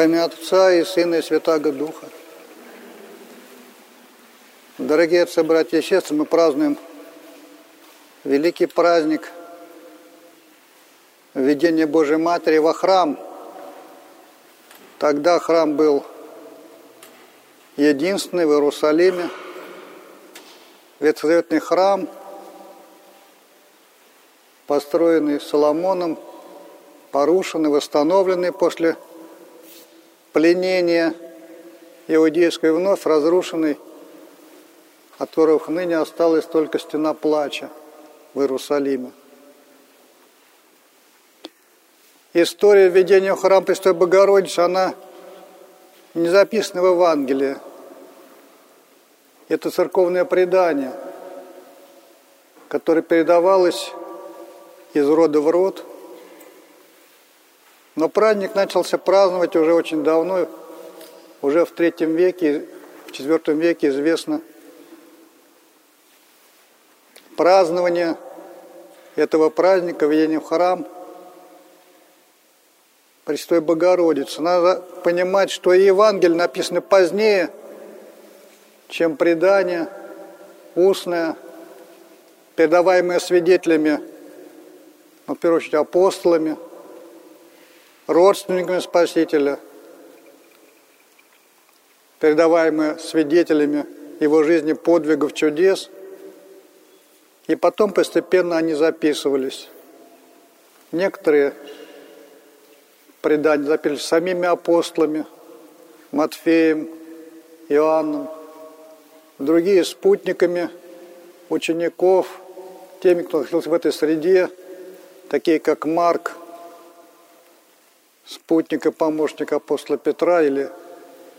Во имя Отца и Сына и Святаго Духа. Дорогие отцы, братья и сестры, мы празднуем великий праздник введения Божьей Матери во храм. Тогда храм был единственный в Иерусалиме, ветхозаветный храм, построенный Соломоном, порушенный, восстановленный после пленения иудейской вновь разрушенный, от которых ныне осталась только стена плача в Иерусалиме. История введения в храм Престой Богородицы, она не записана в Евангелии. Это церковное предание, которое передавалось из рода в род. Но праздник начался праздновать уже очень давно, уже в третьем веке, в четвертом веке известно празднование этого праздника, введение в храм Престой Богородицы. Надо понимать, что и Евангелие написано позднее, чем предание устное, передаваемое свидетелями, ну, в первую очередь апостолами, родственниками Спасителя, передаваемые свидетелями его жизни подвигов, чудес – и потом постепенно они записывались. Некоторые предания записывались самими апостолами, Матфеем, Иоанном, другие спутниками учеников, теми, кто находился в этой среде, такие как Марк, спутник и помощник апостола Петра, или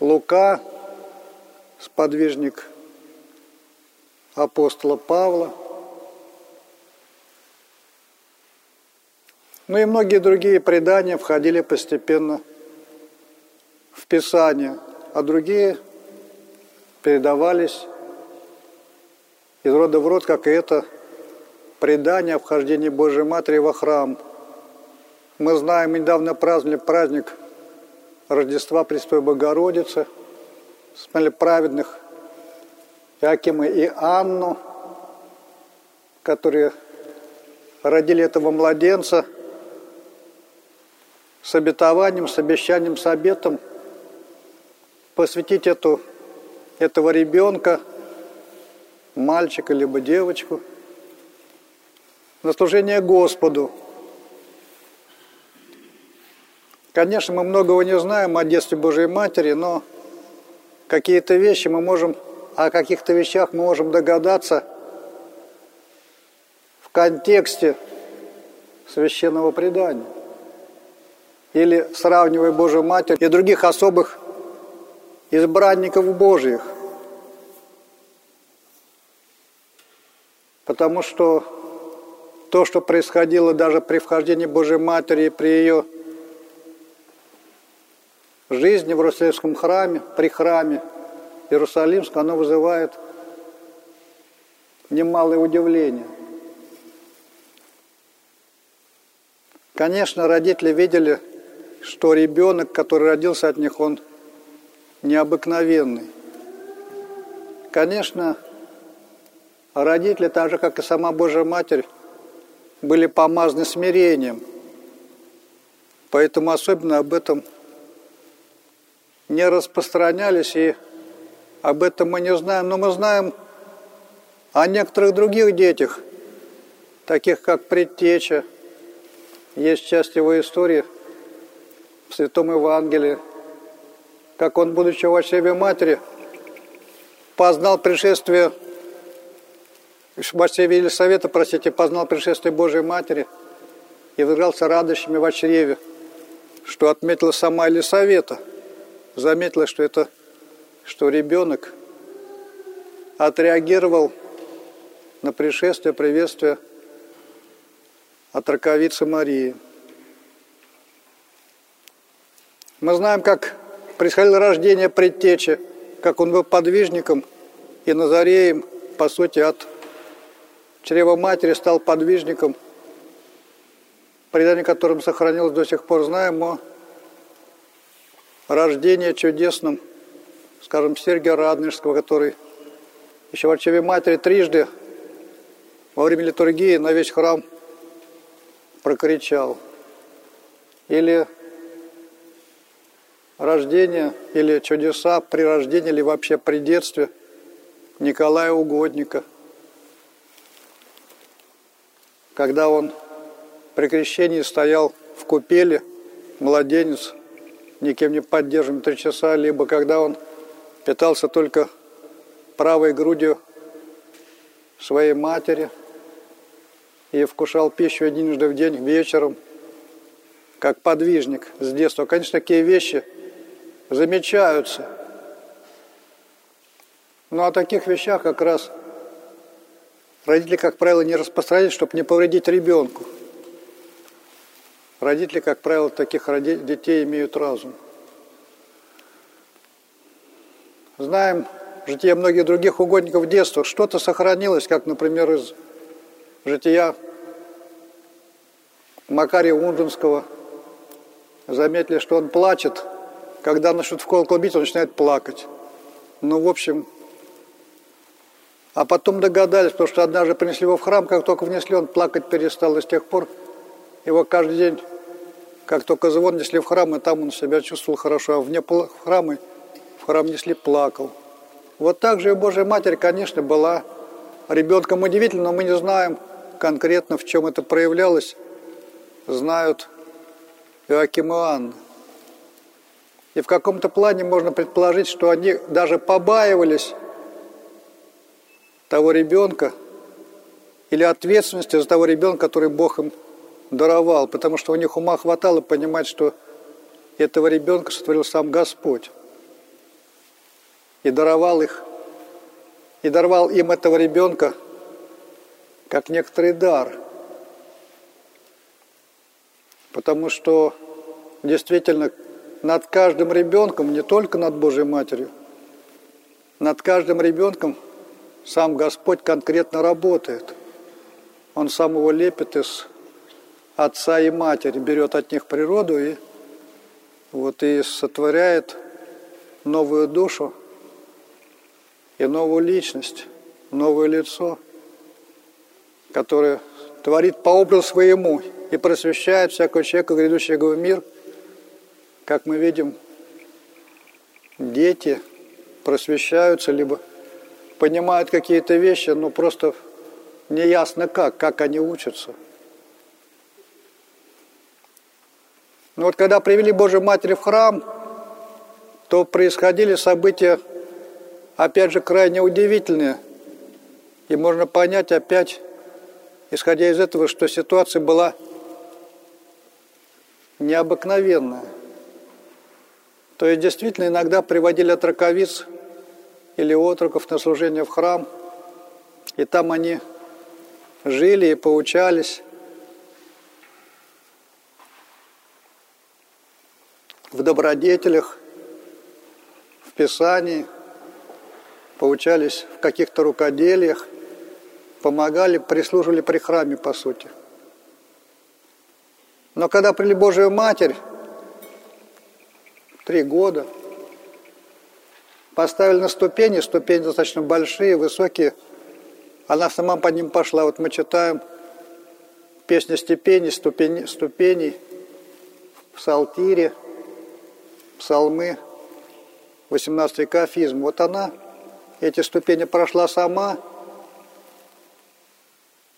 Лука, сподвижник апостола Павла – Ну и многие другие предания входили постепенно в Писание, а другие передавались из рода в род, как и это предание о вхождении Божьей Матери во храм. Мы знаем, недавно праздновали праздник Рождества Престой Богородицы, смотрели праведных Иакима и Анну, которые родили этого младенца – с обетованием, с обещанием, с обетом посвятить эту, этого ребенка, мальчика либо девочку, на служение Господу. Конечно, мы многого не знаем о детстве Божьей Матери, но какие-то вещи мы можем, о каких-то вещах мы можем догадаться в контексте священного предания или сравнивая Божию Матерь и других особых избранников Божьих. Потому что то, что происходило даже при вхождении Божьей Матери, при ее жизни в Иерусалимском храме, при храме Иерусалимском, оно вызывает немалое удивление. Конечно, родители видели что ребенок, который родился от них, он необыкновенный. Конечно, родители, так же, как и сама Божья Матерь, были помазаны смирением. Поэтому особенно об этом не распространялись, и об этом мы не знаем. Но мы знаем о некоторых других детях, таких как предтеча. Есть часть его истории – в Святом Евангелии, как он, будучи в очреве матери, познал пришествие, в очреве Елисавета, простите, познал пришествие Божьей Матери и выигрался радостями в очреве, что отметила сама Елисавета. Заметила, что это, что ребенок отреагировал на пришествие, приветствие от раковицы Марии. Мы знаем, как происходило рождение предтечи, как он был подвижником и Назареем, по сути, от чрева матери стал подвижником, предание которым сохранилось до сих пор, знаем о рождение чудесным, скажем, Сергия Радонежского, который еще в Арчеве Матери трижды во время литургии на весь храм прокричал. Или рождение, или чудеса при рождении, или вообще при детстве Николая Угодника. Когда он при крещении стоял в купели, младенец, никем не поддерживаем три часа, либо когда он питался только правой грудью своей матери и вкушал пищу единожды в день вечером, как подвижник с детства. Конечно, такие вещи замечаются. Но о таких вещах как раз родители, как правило, не распространяют, чтобы не повредить ребенку. Родители, как правило, таких детей имеют разум. Знаем жития многих других угодников детства. Что-то сохранилось, как, например, из жития Макария Унжинского. Заметили, что он плачет, когда начнут в колокол бить, он начинает плакать. Ну, в общем, а потом догадались, потому что однажды принесли его в храм, как только внесли, он плакать перестал, и с тех пор его каждый день как только звон несли в храм, и там он себя чувствовал хорошо, а вне храма, в храм несли, плакал. Вот так же и Божья Матерь, конечно, была ребенком удивительным, но мы не знаем конкретно, в чем это проявлялось. Знают Иоаким и Анна. И в каком-то плане можно предположить, что они даже побаивались того ребенка или ответственности за того ребенка, который Бог им даровал, потому что у них ума хватало понимать, что этого ребенка сотворил сам Господь. И даровал их, и даровал им этого ребенка как некоторый дар. Потому что действительно над каждым ребенком, не только над Божьей Матерью, над каждым ребенком сам Господь конкретно работает. Он сам его лепит из отца и матери, берет от них природу и вот и сотворяет новую душу и новую личность, новое лицо, которое творит по образу своему и просвещает всякого человека, грядущего в мир. Как мы видим, дети просвещаются, либо понимают какие-то вещи, но просто неясно как, как они учатся – Но вот когда привели Божию Матерь в храм, то происходили события, опять же, крайне удивительные. И можно понять опять, исходя из этого, что ситуация была необыкновенная. То есть действительно иногда приводили отроковиц или отроков на служение в храм, и там они жили и поучались. В добродетелях, в Писании, поучались в каких-то рукоделиях, помогали, прислуживали при храме, по сути. Но когда прили Божию Матерь, три года, поставили на ступени, ступени достаточно большие, высокие, она сама по ним пошла. Вот мы читаем песня ступеней, ступени, ступеней в Псалтире – псалмы, 18 кафизм. Вот она эти ступени прошла сама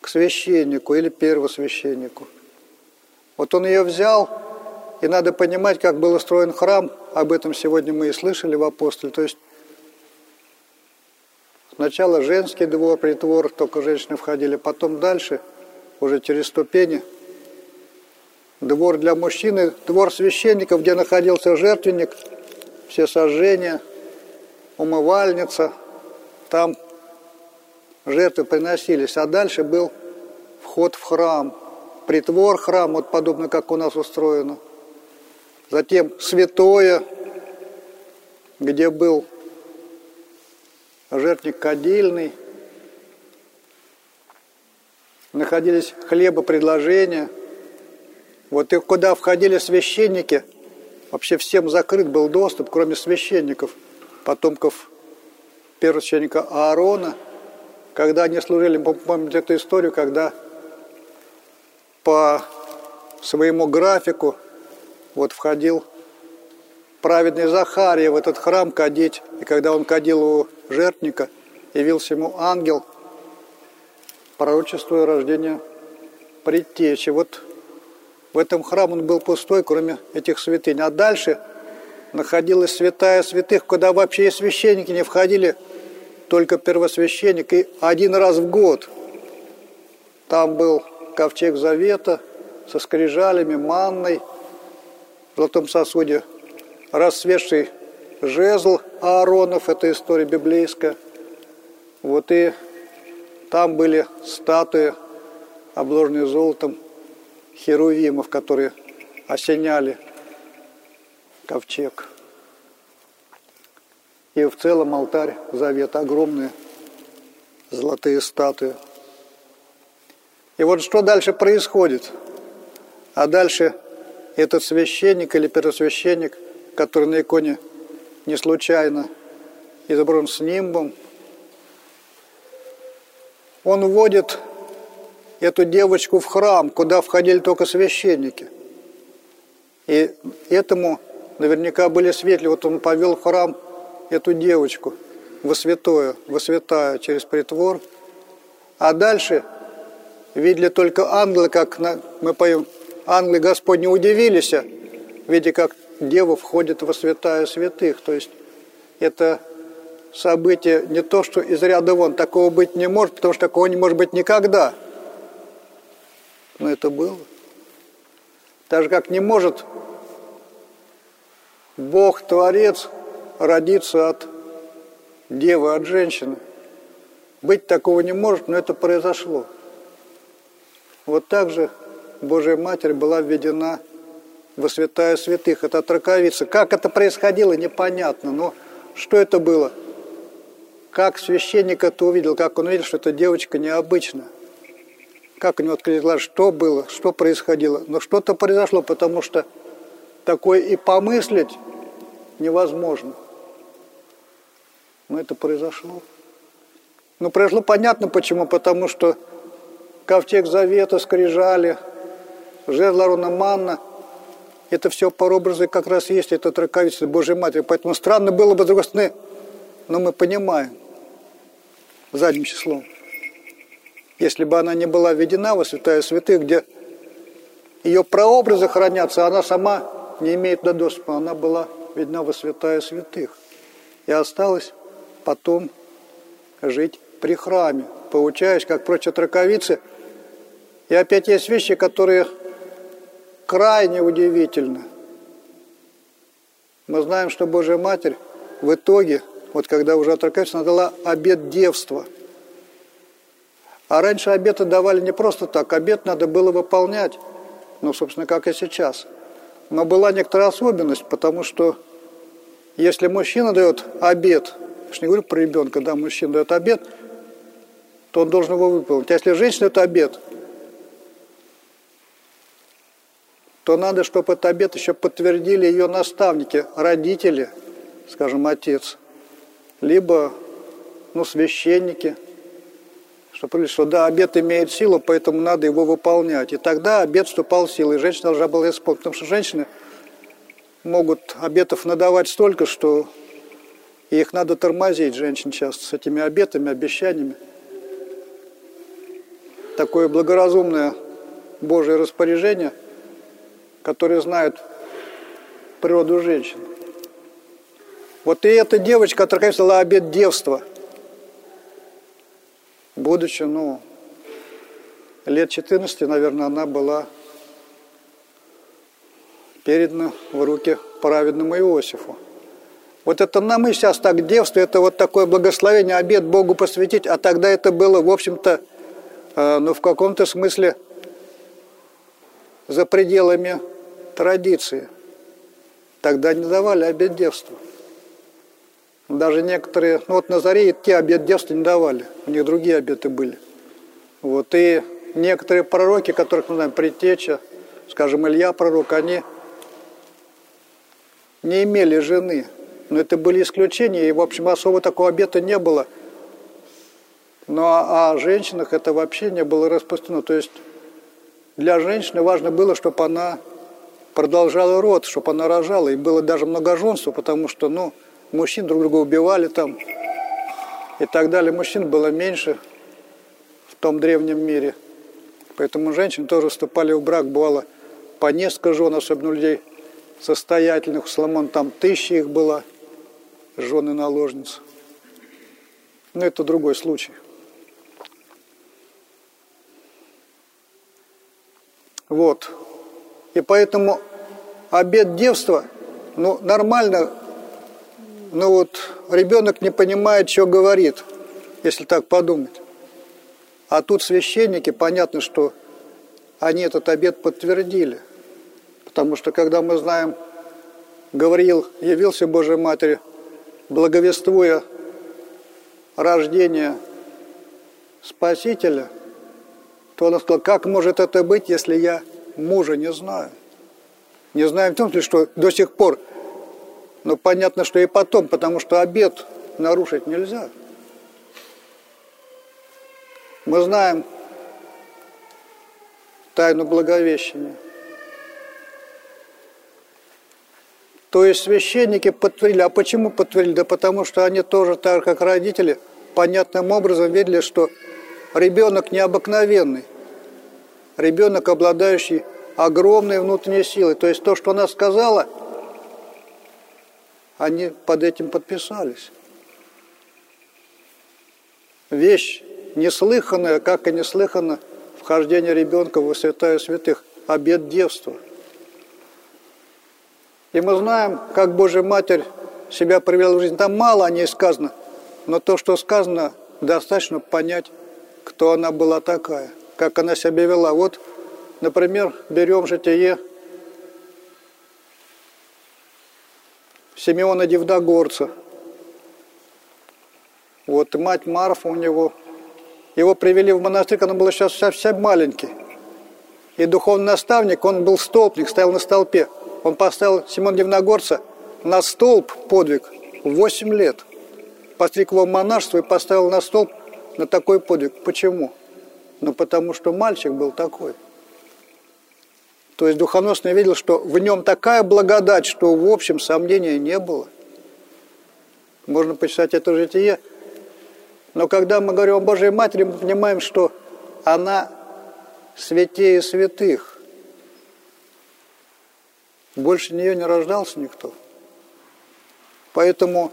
к священнику или первосвященнику. Вот он ее взял, и надо понимать, как был устроен храм, об этом сегодня мы и слышали в апостоле. То есть сначала женский двор, притвор, только женщины входили, потом дальше, уже через ступени – двор для мужчины, двор священников, где находился жертвенник, все сожжения, умывальница, там жертвы приносились. А дальше был вход в храм, притвор храм, вот подобно как у нас устроено. Затем святое, где был жертвник кадильный, находились хлебопредложения – вот и куда входили священники, вообще всем закрыт был доступ, кроме священников, потомков первого священника Аарона, когда они служили, помните эту историю, когда по своему графику вот входил праведный Захария в этот храм кадить, и когда он кадил у жертвника, явился ему ангел, пророчествуя рождение предтечи. Вот в этом храм он был пустой, кроме этих святынь. А дальше находилась святая святых, куда вообще и священники не входили, только первосвященник, и один раз в год. Там был ковчег завета со скрижалями, манной, в золотом сосуде, расцветший жезл Ааронов, это история библейская. Вот и там были статуи, обложенные золотом, херувимов, которые осеняли ковчег. И в целом алтарь завета огромные золотые статуи. И вот что дальше происходит? А дальше этот священник или первосвященник, который на иконе не случайно изображен с нимбом, он вводит эту девочку в храм, куда входили только священники. И этому наверняка были светли. Вот он повел в храм эту девочку во святое, во святая через притвор. А дальше видели только ангелы, как на, мы поем, ангелы Господни удивились, видя, как дева входит во святая святых. То есть это событие не то, что из ряда вон, такого быть не может, потому что такого не может быть никогда – но это было. Так же, как не может Бог, Творец, родиться от девы, от женщины. Быть такого не может, но это произошло. Вот так же Божья Матерь была введена во святая святых. Это траковица. Как это происходило, непонятно. Но что это было? Как священник это увидел, как он увидел, что эта девочка необычная как у него открылись глаза, что было, что происходило. Но что-то произошло, потому что такое и помыслить невозможно. Но это произошло. Ну, произошло понятно почему. Потому что ковчег завета, скрижали, жезл Арона Манна, это все по образу как раз есть, это траковица Божьей Матери. Поэтому странно было бы, с другой стороны, но мы понимаем задним числом если бы она не была введена во святая святых, где ее прообразы хранятся, она сама не имеет до доступа, она была введена во святая святых. И осталась потом жить при храме, получаясь, как прочие траковицы. И опять есть вещи, которые крайне удивительны. Мы знаем, что Божья Матерь в итоге, вот когда уже отраковица, она дала обет девства – а раньше обеты давали не просто так, обет надо было выполнять, ну, собственно, как и сейчас. Но была некоторая особенность, потому что если мужчина дает обед, я же не говорю про ребенка, да, мужчина дает обед, то он должен его выполнить. А если женщина дает обед, то надо, чтобы этот обед еще подтвердили ее наставники, родители, скажем, отец, либо ну, священники – что говорили, что да, обед имеет силу, поэтому надо его выполнять. И тогда обед вступал в силу, и женщина должна была исполнить. Потому что женщины могут обетов надавать столько, что их надо тормозить, женщин часто, с этими обетами, обещаниями. Такое благоразумное Божье распоряжение, которое знает природу женщин. Вот и эта девочка, дала обет девства – будучи, ну, лет 14, наверное, она была передана в руки праведному Иосифу. Вот это нам и сейчас так девство, это вот такое благословение, обед Богу посвятить, а тогда это было, в общем-то, э, ну, в каком-то смысле за пределами традиции. Тогда не давали обед девства. Даже некоторые, ну вот Назареи те обет девства не давали, у них другие обеты были. Вот, и некоторые пророки, которых мы знаем, предтеча, скажем, Илья пророк, они не имели жены. Но это были исключения, и, в общем, особо такого обета не было. Но о, о женщинах это вообще не было распространено. То есть для женщины важно было, чтобы она продолжала род, чтобы она рожала. И было даже многоженство, потому что, ну, мужчин друг друга убивали там и так далее. Мужчин было меньше в том древнем мире. Поэтому женщины тоже вступали в брак, бывало по несколько жен, особенно людей состоятельных. У Соломон там тысячи их было, жены наложниц. Но это другой случай. Вот. И поэтому обед девства, ну, нормально, ну вот ребенок не понимает, что говорит, если так подумать. А тут священники, понятно, что они этот обед подтвердили. Потому что когда мы знаем, Гавриил явился Божьей Матери, благовествуя рождение Спасителя, то он сказал, как может это быть, если я мужа не знаю? Не знаю в том смысле, что до сих пор, но понятно, что и потом, потому что обед нарушить нельзя. Мы знаем тайну Благовещения. То есть священники подтвердили. А почему подтвердили? Да потому что они тоже, так как родители, понятным образом видели, что ребенок необыкновенный. Ребенок, обладающий огромной внутренней силой. То есть то, что она сказала, они под этим подписались. Вещь неслыханное, как и неслыханно вхождение ребенка во святая святых, обед девства. И мы знаем, как Божья Матерь себя привела в жизнь. Там мало о ней сказано, но то, что сказано, достаточно понять, кто она была такая, как она себя вела. Вот, например, берем житие Симеона Дивдогорца. Вот мать Марфа у него – его привели в монастырь, когда он был сейчас совсем маленький. И духовный наставник, он был столбник, стоял на столпе. Он поставил Симон Дивногорца на столб подвиг в 8 лет. Постриг его монашество и поставил на столб на такой подвиг. Почему? Ну, потому что мальчик был такой. То есть духоносный видел, что в нем такая благодать, что в общем сомнения не было. Можно почитать это житие. Но когда мы говорим о Божьей Матери, мы понимаем, что она святее святых. Больше нее не рождался никто. Поэтому,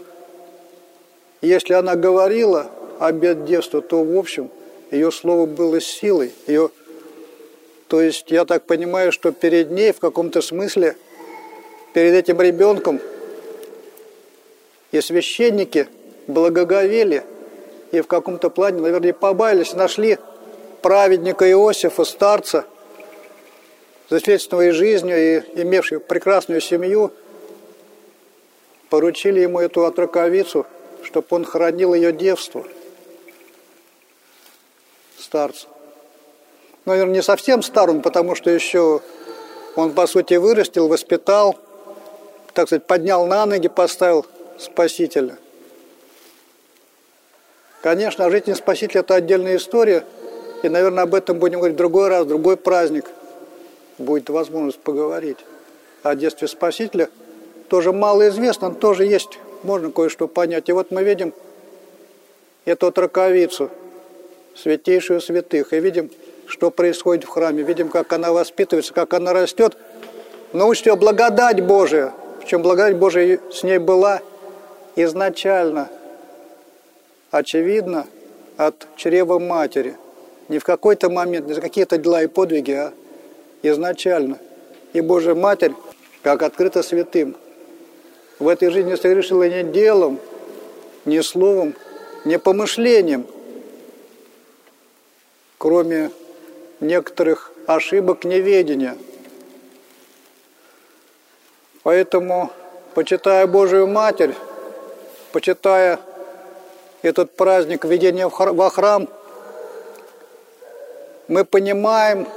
если она говорила обет детства, то, в общем, ее слово было силой. Ее... То есть, я так понимаю, что перед ней, в каком-то смысле, перед этим ребенком и священники благоговели – и в каком-то плане, наверное, побаялись, нашли праведника Иосифа, старца, засвидетельственной жизнью и имевший прекрасную семью, поручили ему эту отроковицу, чтобы он хранил ее девство, старца. Наверное, не совсем старым, потому что еще он, по сути, вырастил, воспитал, так сказать, поднял на ноги, поставил Спасителя. Конечно, жизнь Спасителя – это отдельная история, и, наверное, об этом будем говорить в другой раз, в другой праздник. Будет возможность поговорить. О детстве Спасителя тоже мало известно, но тоже есть, можно кое-что понять. И вот мы видим эту траковицу, святейшую святых, и видим, что происходит в храме, видим, как она воспитывается, как она растет. Но учтите, благодать Божия, в чем благодать Божия с ней была изначально – очевидно, от чрева матери. Не в какой-то момент, не за какие-то дела и подвиги, а изначально. И Божья Матерь, как открыто святым, в этой жизни совершила не делом, не словом, не помышлением, кроме некоторых ошибок неведения. Поэтому, почитая Божию Матерь, почитая этот праздник введения во храм, мы понимаем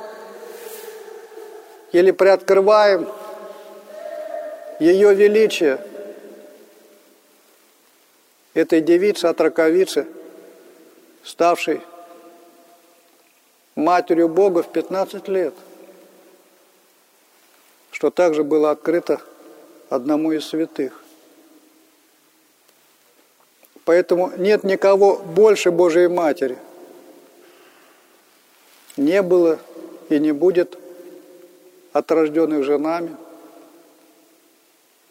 или приоткрываем ее величия этой девицы, отраковицы, ставшей матерью Бога в 15 лет, что также было открыто одному из святых. Поэтому нет никого больше Божией Матери. Не было и не будет от рожденных женами.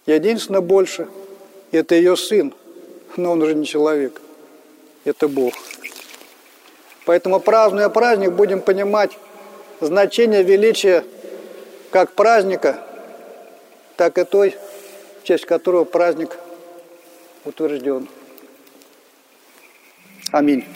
Единственное больше – это ее сын, но он уже не человек, это Бог. Поэтому празднуя праздник, будем понимать значение величия как праздника, так и той, в честь которого праздник утвержден. Аминь.